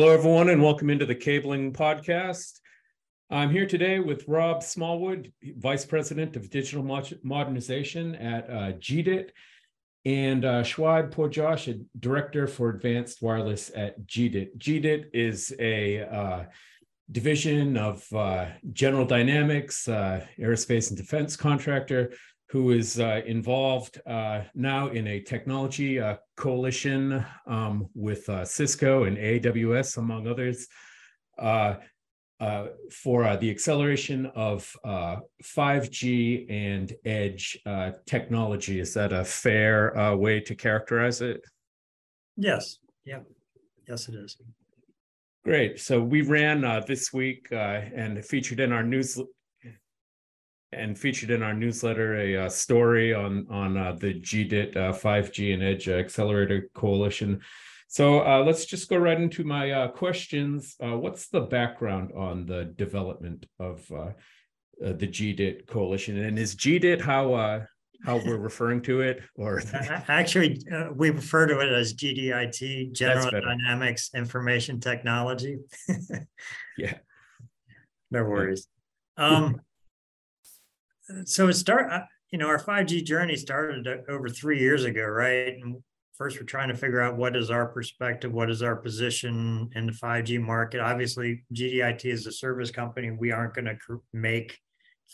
Hello, everyone, and welcome into the Cabling Podcast. I'm here today with Rob Smallwood, Vice President of Digital Modernization at uh, GDIT, and uh, Shuaib Porjosh, Director for Advanced Wireless at GDIT. GDIT is a uh, division of uh, General Dynamics, uh, aerospace and defense contractor, who is uh, involved uh, now in a technology uh, coalition um, with uh, Cisco and AWS, among others, uh, uh, for the acceleration of 5G and edge technology. Is that a fair way to characterize it? Yes. Yeah. Yes, it is. Great. So we ran this week and featured in our news and featured in our newsletter a uh, story on on uh, the GDIT uh, 5G and Edge Accelerator Coalition. So uh, let's just go right into my uh, questions. Uh, what's the background on the development of the GDIT coalition, and is GDIT how how we're referring to it, or actually we refer to it as GDIT, General Dynamics Information Technology. yeah, no worries. Um, so it start uh, you know our 5g journey started over three years ago right? And first we're trying to figure out what is our perspective what is our position in the 5g market? Obviously gdit is a service company. We aren't going to make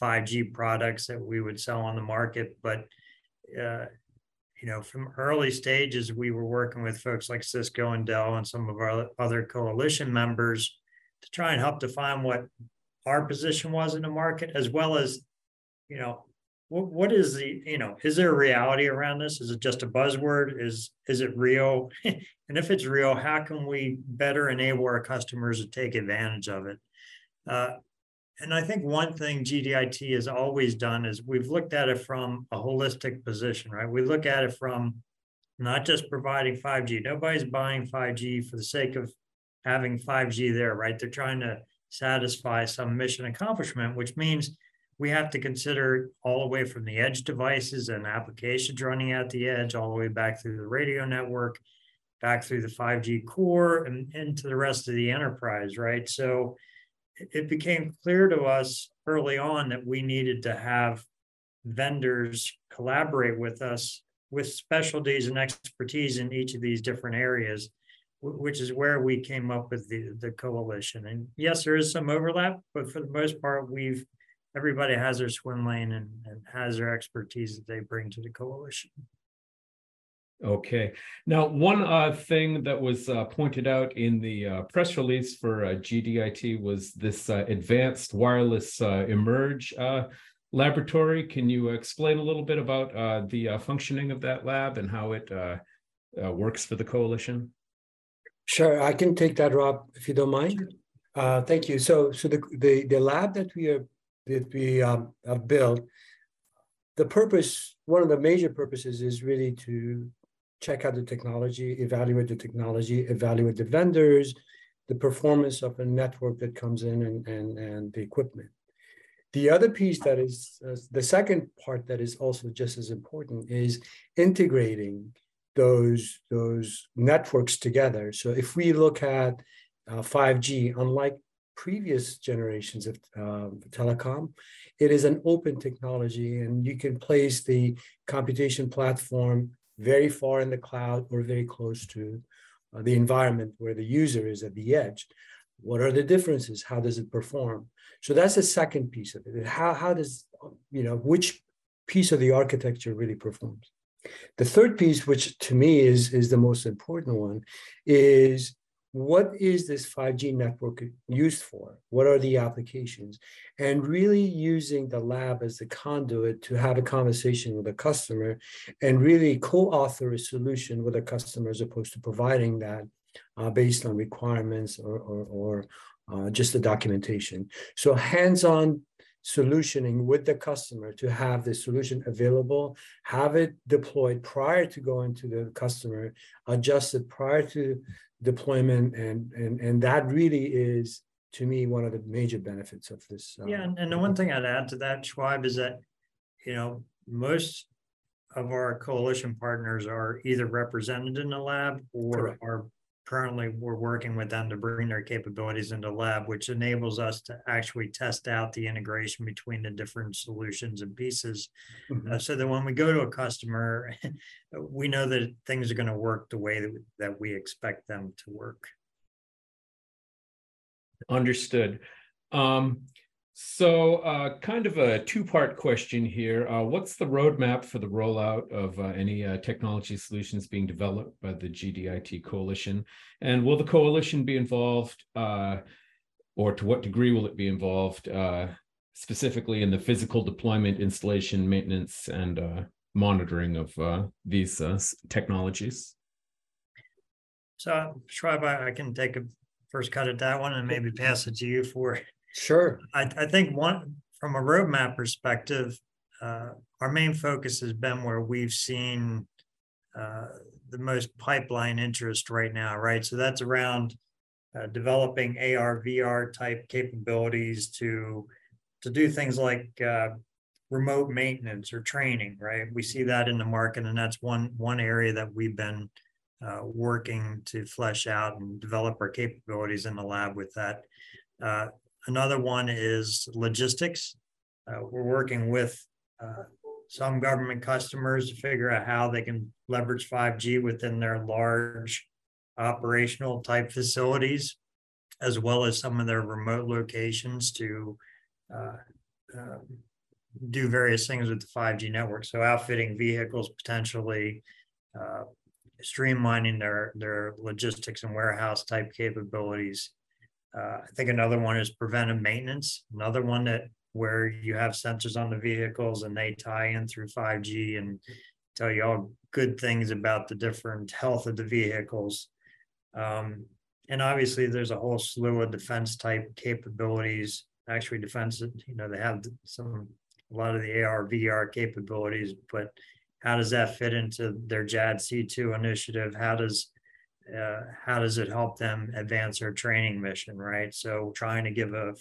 5g products that we would sell on the market but uh, you know from early stages we were working with folks like cisco and dell and some of our other coalition members to try and help define what our position was in the market as well as you know, what, what is the, you know, is there a reality around this? Is it just a buzzword? Is is it real? and if it's real, how can we better enable our customers to take advantage of it? Uh, and I think one thing GDIT has always done is we've looked at it from a holistic position, right? We look at it from not just providing 5G. Nobody's buying 5G for the sake of having 5G there, right? They're trying to satisfy some mission accomplishment, which means we have to consider all the way from the edge devices and applications running at the edge, all the way back through the radio network, back through the 5G core, and into the rest of the enterprise, right? So it became clear to us early on that we needed to have vendors collaborate with us with specialties and expertise in each of these different areas which is where we came up with the, the coalition. And yes, there is some overlap, but for the most part, we've everybody has their swim lane and, and has their expertise that they bring to the coalition. Okay. Now, one uh, thing that was uh, pointed out in the uh, press release for uh, GDIT was this uh, advanced wireless uh, emerge laboratory. Can you explain a little bit about the functioning of that lab and how it works for the coalition? Sure, I can take that, Rob, if you don't mind. thank you. So, so the, the the lab that we are that we um, have built, the purpose, one of the major purposes is really to check out the technology, evaluate the technology, evaluate the vendors, the performance of a network that comes in and, and, and the equipment. The other piece that is uh, the second part that is also just as important is integrating those those networks together. So if we look at uh, 5G, unlike previous generations of uh, telecom. It is an open technology, and you can place the computation platform very far in the cloud or very close to uh, the environment where the user is at the edge. What are the differences? How does it perform? So that's the second piece of it. How, how does, you know, which piece of the architecture really performs? The third piece, which to me is, is the most important one, is what is this 5G network used for? What are the applications? And really using the lab as the conduit to have a conversation with a customer and really co-author a solution with a customer as opposed to providing that uh, based on requirements or, or, or uh, just the documentation. So hands-on solutioning with the customer to have the solution available, have it deployed prior to going to the customer, adjusted prior to deployment and and and that really is to me one of the major benefits of this uh, yeah and, and the one thing i'd add to that Shuaib is that you know most of our coalition partners are either represented in the lab or Correct. are currently we're working with them to bring their capabilities into lab, which enables us to actually test out the integration between the different solutions and pieces. Mm-hmm. Uh, so that when we go to a customer, we know that things are going to work the way that, that we expect them to work. Understood. Um, so, uh, kind of a two-part question here. Uh, what's the roadmap for the rollout of uh, any uh, technology solutions being developed by the GDIT Coalition? And will the coalition be involved, uh, or to what degree will it be involved, uh, specifically in the physical deployment, installation, maintenance, and monitoring of these technologies? So, Shuaib, I can take a first cut at that one and maybe pass it to you for Sure. I, I think one from a roadmap perspective, uh, our main focus has been where we've seen uh, the most pipeline interest right now, right? So that's around uh, developing AR VR type capabilities to to do things like uh, remote maintenance or training, right? We see that in the market, and that's one one area that we've been uh, working to flesh out and develop our capabilities in the lab with that. Another one is logistics. Uh, we're working with uh, some government customers to figure out how they can leverage 5G within their large operational type facilities, as well as some of their remote locations to uh, uh do various things with the 5G network. So outfitting vehicles potentially, uh, streamlining their their logistics and warehouse type capabilities, uh, I think another one is preventive maintenance. Another one that where you have sensors on the vehicles and they tie in through 5G and tell you all good things about the different health of the vehicles. Um, and obviously, there's a whole slew of defense type capabilities. Actually, defense, you know, they have some a lot of the AR VR capabilities, but how does that fit into their JADC2 initiative? How does uh, how does it help them advance their training mission, right? So trying to give a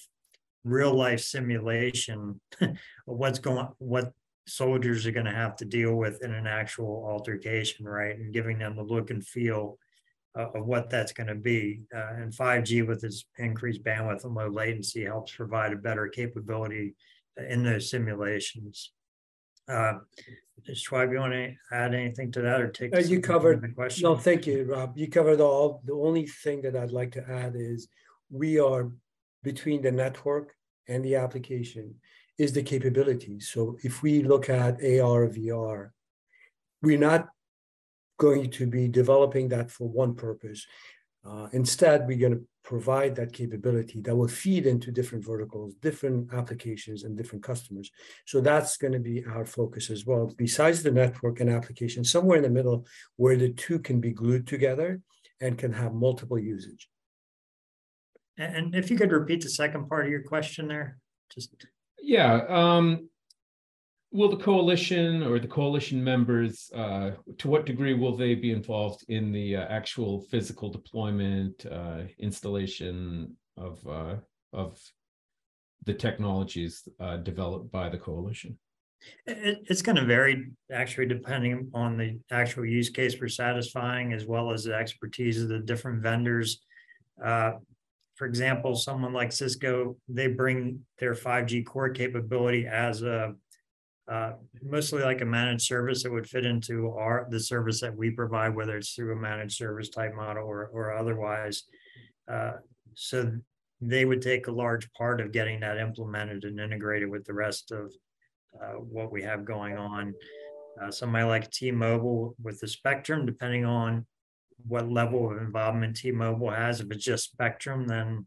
real life simulation of what's going, what soldiers are going to have to deal with in an actual altercation, right? And giving them the look and feel uh, of what that's going to be. Uh, and 5G with its increased bandwidth and low latency helps provide a better capability in those simulations. Uh, Shuaib, you want to add anything to that or take? Uh, you covered the question. No, thank you, Rob. You covered all. The only thing that I'd like to add is we are between the network and the application is the capability. So if we look at AR, VR, we're not going to be developing that for one purpose. Uh, instead, we're going to provide that capability that will feed into different verticals, different applications, and different customers. So that's going to be our focus as well. Besides the network and application, somewhere in the middle where the two can be glued together and can have multiple usage. And if you could repeat the second part of your question there, just yeah. Um, will the coalition or the coalition members, uh, to what degree will they be involved in the uh, actual physical deployment, uh, installation of uh, of the technologies uh, developed by the coalition? It, it's going to vary, actually, depending on the actual use case we're satisfying, as well as the expertise of the different vendors. Uh, for example, someone like Cisco, they bring their 5G core capability as a uh, mostly like a managed service that would fit into our the service that we provide, whether it's through a managed service type model or or otherwise. Uh, so they would take a large part of getting that implemented and integrated with the rest of uh, what we have going on. Uh, somebody like T-Mobile with the Spectrum, depending on what level of involvement T-Mobile has, if it's just Spectrum, then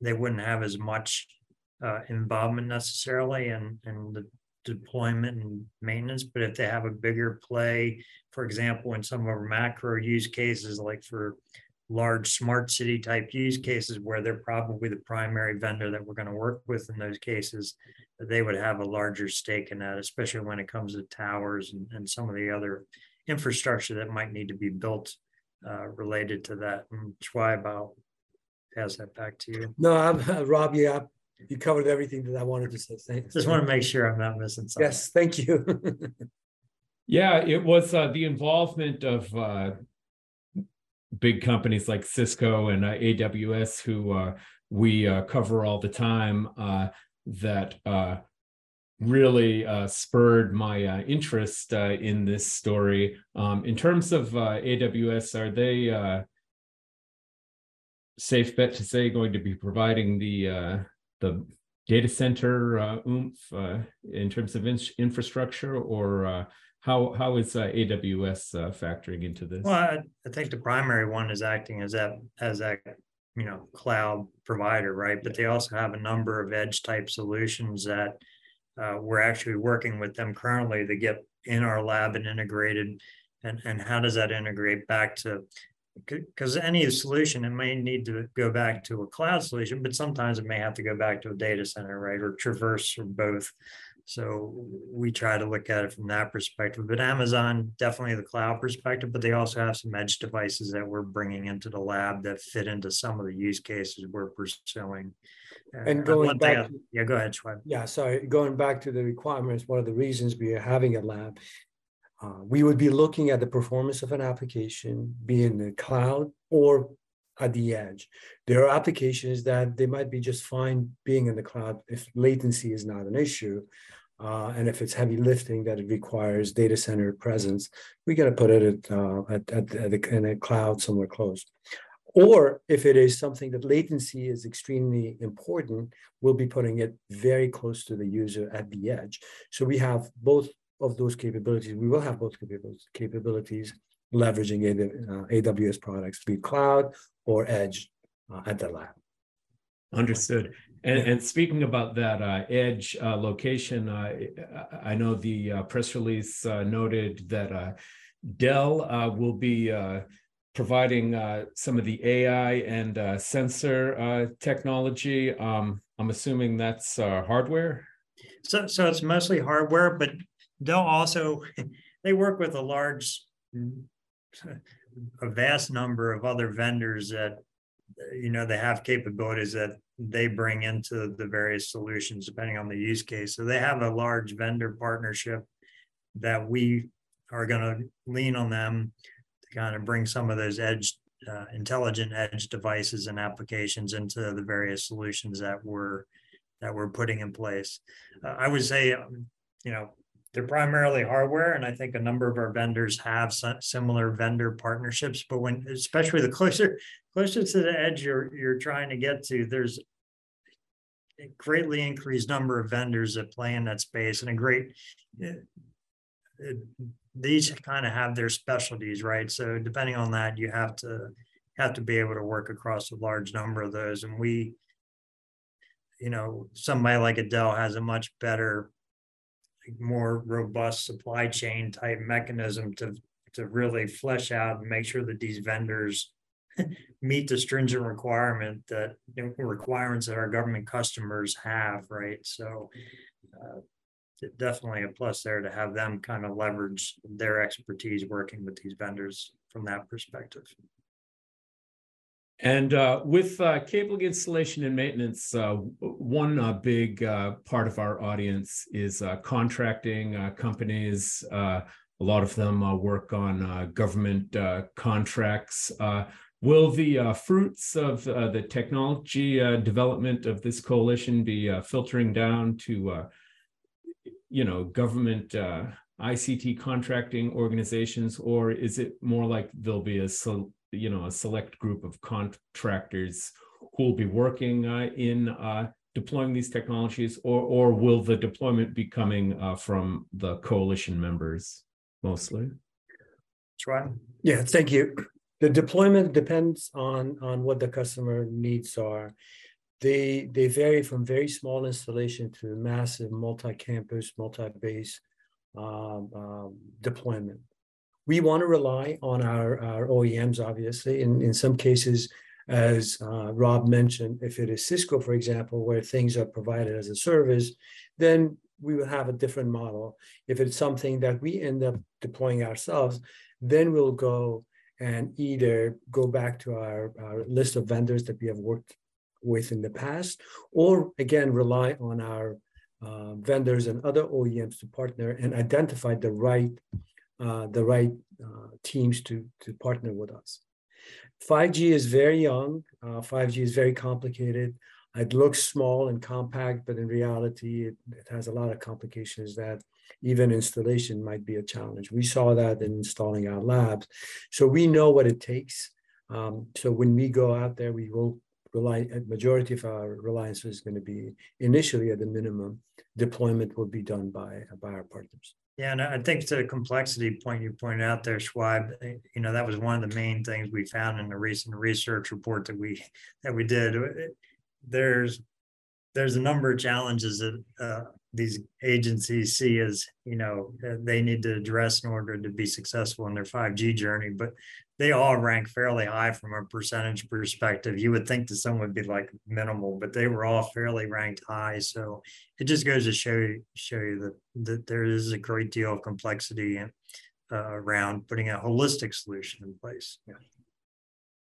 they wouldn't have as much uh, involvement necessarily, and and the deployment and maintenance, but if they have a bigger play, for example, in some of our macro use cases, like for large smart city type use cases where they're probably the primary vendor that we're going to work with in those cases, they would have a larger stake in that, especially when it comes to towers and, and some of the other infrastructure that might need to be built uh, related to that. And Shuaib, I'll pass that back to you. No, I'm, Rob, yeah, you covered everything that I wanted to say. Thanks. Just want to make sure I'm not missing something. Yes, thank you. yeah, it was uh, the involvement of uh, big companies like Cisco and uh, AWS, who uh, we uh, cover all the time, uh, that uh, really uh, spurred my interest in this story. Um, in terms of AWS, are they safe bet to say going to be providing the the data center oomph in terms of in infrastructure, or how how is uh, AWS uh, factoring into this? Well, I, I, think the primary one is acting as that as that you know cloud provider, right? But they also have a number of edge type solutions that uh, we're actually working with them currently to get in our lab and integrated. And and how does that integrate back to because any solution it may need to go back to a cloud solution, but sometimes it may have to go back to a data center, right, or traverse or both. So we try to look at it from that perspective. But Amazon, definitely the cloud perspective, but they also have some edge devices that we're bringing into the lab that fit into some of the use cases we're pursuing. And going back, to, yeah, go ahead, Shuaib. Yeah, sorry. Going back to the requirements, one of the reasons we are having a lab, uh, we would be looking at the performance of an application, be in the cloud or at the edge. There are applications that they might be just fine being in the cloud if latency is not an issue. Uh, and if it's heavy lifting that it requires data center presence, we got to put it at, uh, at, at, at the, in a cloud somewhere close. Or if it is something that latency is extremely important, we'll be putting it very close to the user at the edge. So we have both of those capabilities. We will have both capabilities leveraging AWS uh, products, be cloud or edge uh, at the lab. Understood. And, and speaking about that uh, edge uh, location, uh, I know the uh, press release uh, noted that uh, Dell will be providing some of the AI and sensor technology. Um, I'm assuming that's hardware. So, so it's mostly hardware, but Dell also they work with a large, a vast number of other vendors that you know they have capabilities that they bring into the various solutions depending on the use case. So they have a large vendor partnership that we are going to lean on them to kind of bring some of those edge uh, intelligent edge devices and applications into the various solutions that we're that we're putting in place. Uh, I would say, um, you know, they're primarily hardware, and I think a number of our vendors have similar vendor partnerships. But when, especially the closer closer to the edge you're you're trying to get to, there's a greatly increased number of vendors that play in that space, and a great. It, it, these kind of have their specialties, right? So depending on that, you have to have to be able to work across a large number of those, and we you know, somebody like Dell has a much better more robust supply chain type mechanism to to really flesh out and make sure that these vendors meet the stringent requirement that requirements that our government customers have, right? So uh, definitely a plus there to have them kind of leverage their expertise working with these vendors from that perspective. And uh, with uh, cabling installation and maintenance, uh, one uh, big uh, part of our audience is uh, contracting companies. a lot of them work on government contracts. will the fruits of the technology development of this coalition be filtering down to, you know, government ICT contracting organizations, or is it more like there'll be a you know a select group of contractors who will be working uh, in uh, deploying these technologies, or or will the deployment be coming uh, from the coalition members mostly? Try. Yeah, thank you. The deployment depends on on what the customer needs are. They they vary from very small installation to massive multi-campus, multi-base um, um, deployment we want to rely on our, our OEMs, obviously. In, in some cases, as uh, Rob mentioned, if it is Cisco, for example, where things are provided as a service, then we will have a different model. If it's something that we end up deploying ourselves, then we'll go and either go back to our, our list of vendors that we have worked with in the past, or again, rely on our uh, vendors and other OEMs to partner and identify the right the right uh, teams to to partner with us. 5G is very young. Uh, 5G is very complicated. It looks small and compact, but in reality, it, it has a lot of complications that even installation might be a challenge. We saw that in installing our labs. So we know what it takes. Um, so when we go out there, we will rely, majority of our reliance is going to be initially at the minimum, deployment will be done by, by our partners. Yeah, and I think to the complexity point you pointed out there, Shuaib, eh, you know, that was one of the main things we found in the recent research report that we that we did. There's there's a number of challenges that uh, these agencies see as you know they need to address in order to be successful in their 5G journey. But they all rank fairly high from a percentage perspective. You would think that some would be like minimal, but they were all fairly ranked high. So it just goes to show you show you that that there is a great deal of complexity uh, around putting a holistic solution in place. Yeah.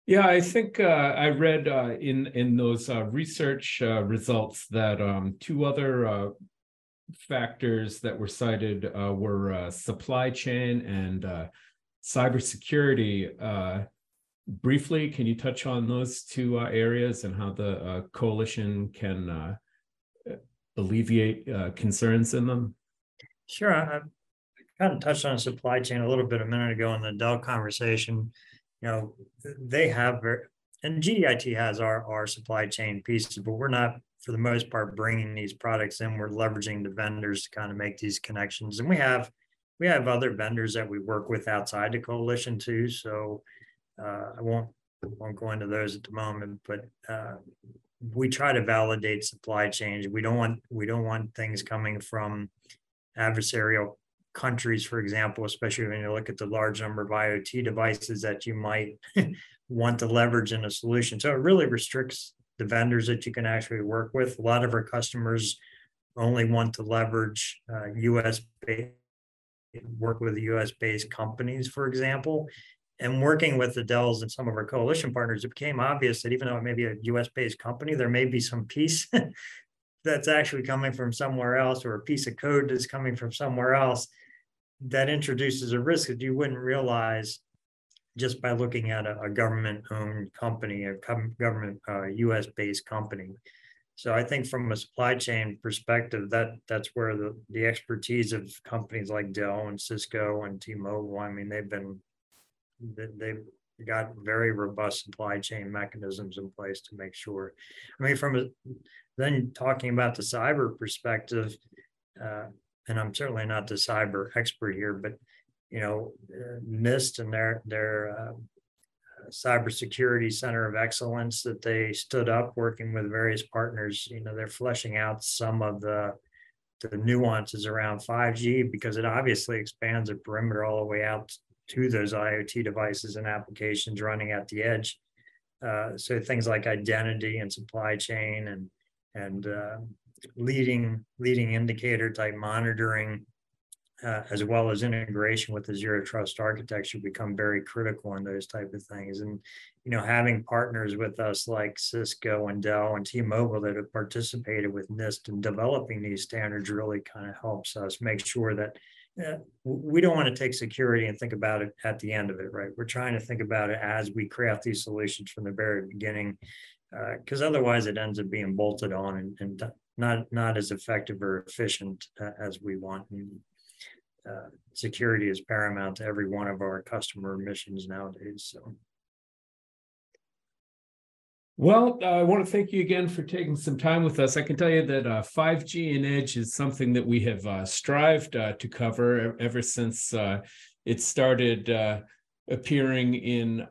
Yeah, I think uh, I read uh, in in those uh, research uh, results that um, two other uh, factors that were cited uh, were supply chain and cybersecurity. Uh, briefly, can you touch on those two uh, areas and how the uh, coalition can uh, alleviate uh, concerns in them? Sure. I, kind of touched on supply chain a little bit a minute ago in the Dell conversation. You know, they have, and GDIT has our, our supply chain pieces, but we're not for the most part bringing these products in we're leveraging the vendors to kind of make these connections and we have we have other vendors that we work with outside the coalition too. So uh, I won't won't go into those at the moment, but uh, we try to validate supply chains. We don't want we don't want things coming from adversarial countries, for example, especially when you look at the large number of IoT devices that you might want to leverage in a solution. So it really restricts the vendors that you can actually work with. A lot of our customers only want to leverage uh, US based work with US based companies, for example. And working with the Dells and some of our coalition partners, it became obvious that even though it may be a US based company, there may be some piece that's actually coming from somewhere else or a piece of code that's coming from somewhere else that introduces a risk that you wouldn't realize just by looking at a, a government owned company, a government uh, US based company. So I think from a supply chain perspective, that that's where the the expertise of companies like Dell and Cisco and T-Mobile. I mean, they've been they've got very robust supply chain mechanisms in place to make sure. I mean, from a, then talking about the cyber perspective, uh, and I'm certainly not the cyber expert here, but you know, uh, NIST and their their uh, cybersecurity center of excellence that they stood up working with various partners. You know, they're fleshing out some of the the nuances around 5G because it obviously expands the perimeter all the way out to those IoT devices and applications running at the edge. Uh, so things like identity and supply chain and and uh, leading leading indicator type monitoring uh, as well as integration with the zero trust architecture become very critical in those type of things. And you know having partners with us like cisco and dell and t-mobile that have participated with nist in developing these standards really kind of helps us make sure that uh, we don't want to take security and think about it at the end of it right? We're trying to think about it as we craft these solutions from the very beginning because uh, otherwise it ends up being bolted on and, and not not as effective or efficient uh, as we want uh, security is paramount to every one of our customer missions nowadays. So. Well, uh, I want to thank you again for taking some time with us. I can tell you that uh, 5G and Edge is something that we have uh, strived uh, to cover ever since uh, it started appearing in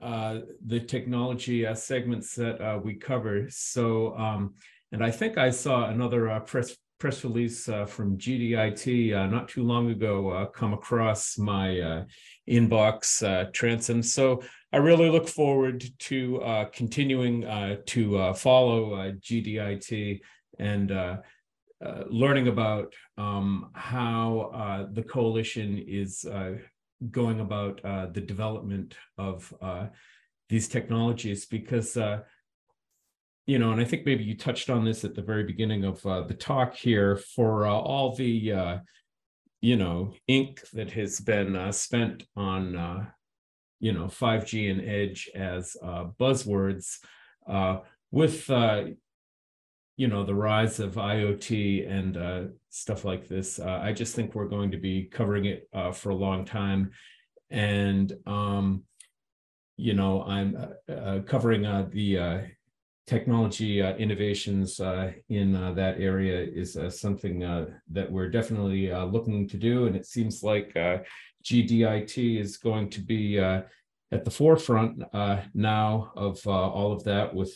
the technology segments that we cover. So, um, and I think I saw another press press release uh, from GDIT uh, not too long ago uh, come across my uh, inbox, uh, Transom. So I really look forward to uh, continuing to follow GDIT and learning about um, how the coalition is going about the development of these technologies because you know, and I think maybe you touched on this at the very beginning of uh, the talk here for uh, all the, uh, you know, ink that has been uh, spent on uh, you know 5G and edge as uh, buzzwords. With you know the rise of IoT and stuff like this, I just think we're going to be covering it for a long time, and um, you know I'm covering the technology uh, innovations uh, in uh, that area is uh, something uh, that we're definitely uh, looking to do, and it seems like GDIT is going to be at the forefront now of all of that with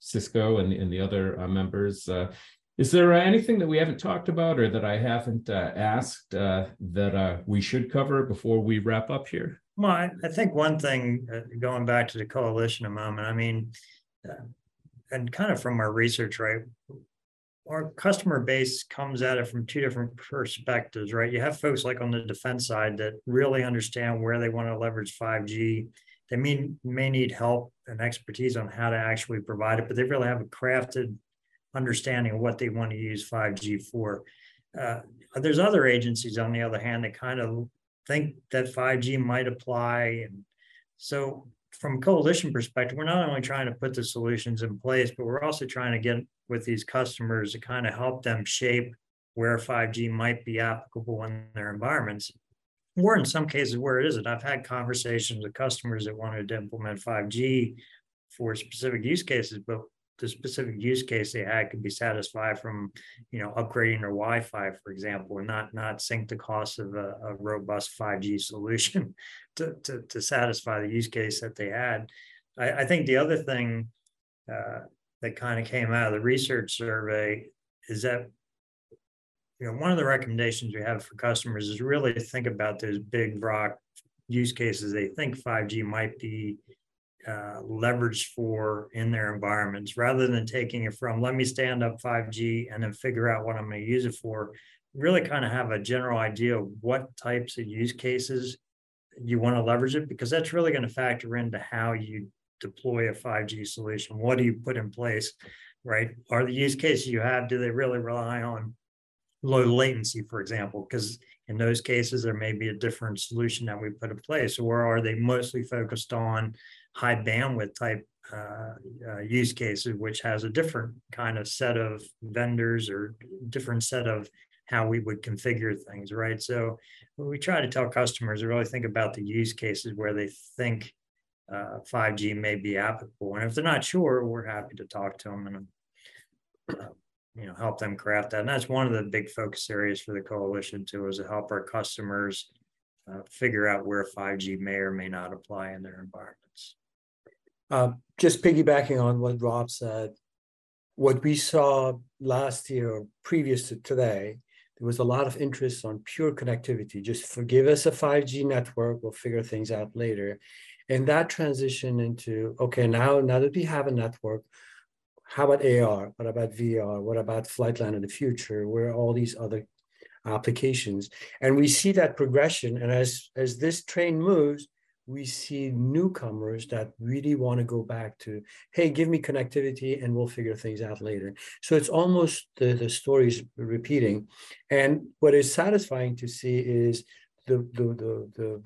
Cisco and, and the other members. Is there anything that we haven't talked about or that I haven't asked that we should cover before we wrap up here? Well, I, I think one thing, going back to the coalition a moment, I mean, and kind of from our research, right? Our customer base comes at it from two different perspectives, right? You have folks like on the defense side that really understand where they want to leverage 5G. They may, may need help and expertise on how to actually provide it, but they really have a crafted understanding of what they want to use 5G for. Uh, there's other agencies, on the other hand, that kind of think that 5G might apply. And so, from a coalition perspective, we're not only trying to put the solutions in place, but we're also trying to get with these customers to kind of help them shape where 5G might be applicable in their environments. Or in some cases where it isn't. I've had conversations with customers that wanted to implement 5G for specific use cases, but the specific use case they had could be satisfied from, you know, upgrading their Wi-Fi, for example, and not not sink the cost of a, a robust 5G solution to, to, to satisfy the use case that they had. I, I think the other thing uh, that kind of came out of the research survey is that you know one of the recommendations we have for customers is really to think about those big broad use cases they think 5G might be uh, leveraged for in their environments rather than taking it from let me stand up 5G and then figure out what I'm going to use it for. Really kind of have a general idea of what types of use cases you want to leverage it because that's really going to factor into how you deploy a 5G solution. What do you put in place, right? Are the use cases you have, do they really rely on low latency, for example? Because in those cases, there may be a different solution that we put in place, or are they mostly focused on high bandwidth type uh, uh, use cases, which has a different kind of set of vendors or different set of how we would configure things, right? So we try to tell customers to really think about the use cases where they think uh, 5G may be applicable, and if they're not sure, we're happy to talk to them and uh, you know help them craft that. And that's one of the big focus areas for the coalition too, is to help our customers uh, figure out where 5G may or may not apply in their environments. Uh, just piggybacking on what Rob said, what we saw last year or previous to today, there was a lot of interest on pure connectivity. Just forgive us a 5G network, we'll figure things out later. And that transition into okay, now now that we have a network, how about AR? What about VR? What about Flightline in the future? Where are all these other applications? And we see that progression. And as as this train moves, we see newcomers that really want to go back to, hey, give me connectivity and we'll figure things out later. So it's almost the, the stories repeating. And what is satisfying to see is the, the, the, the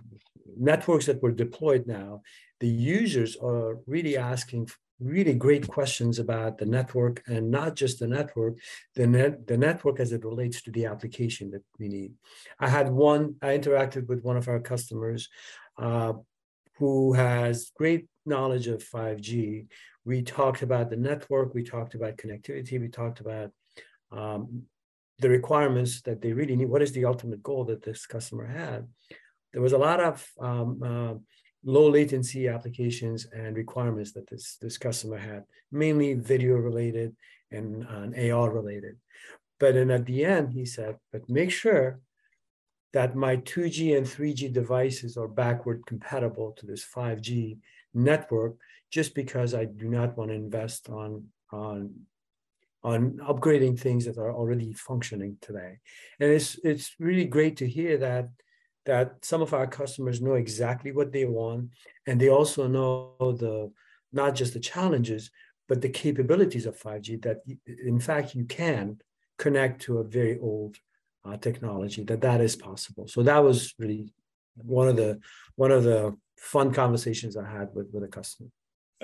networks that were deployed now, the users are really asking really great questions about the network and not just the network, the net the network as it relates to the application that we need. I had one, I interacted with one of our customers uh, who has great knowledge of 5G. We talked about the network, we talked about connectivity, we talked about um, the requirements that they really need. What is the ultimate goal that this customer had? There was a lot of um, uh, low latency applications and requirements that this, this customer had, mainly video related and, and AR related. But then at the end, he said, but make sure that my 2G and 3G devices are backward compatible to this 5G network, just because I do not want to invest on, on, on upgrading things that are already functioning today. And it's, it's really great to hear that that some of our customers know exactly what they want and they also know the not just the challenges but the capabilities of 5g that in fact you can connect to a very old uh, technology that that is possible so that was really one of the one of the fun conversations I had with with a customer.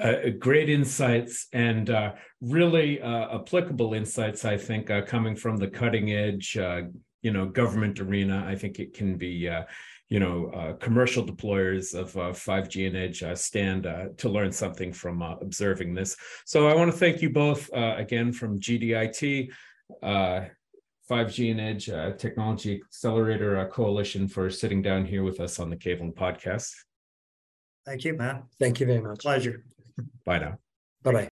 Uh, great insights and uh, really uh, applicable insights. I think uh, coming from the cutting edge, uh, you know, government arena. I think it can be, uh, you know, uh, commercial deployers of uh, 5G and edge uh, stand to learn something from observing this. So I want to thank you both again from GDIT. 5G and Edge Technology Accelerator Coalition for sitting down here with us on the Cabling Podcast. Thank you, Matt. Thank you very much. Pleasure. Bye now. Bye bye.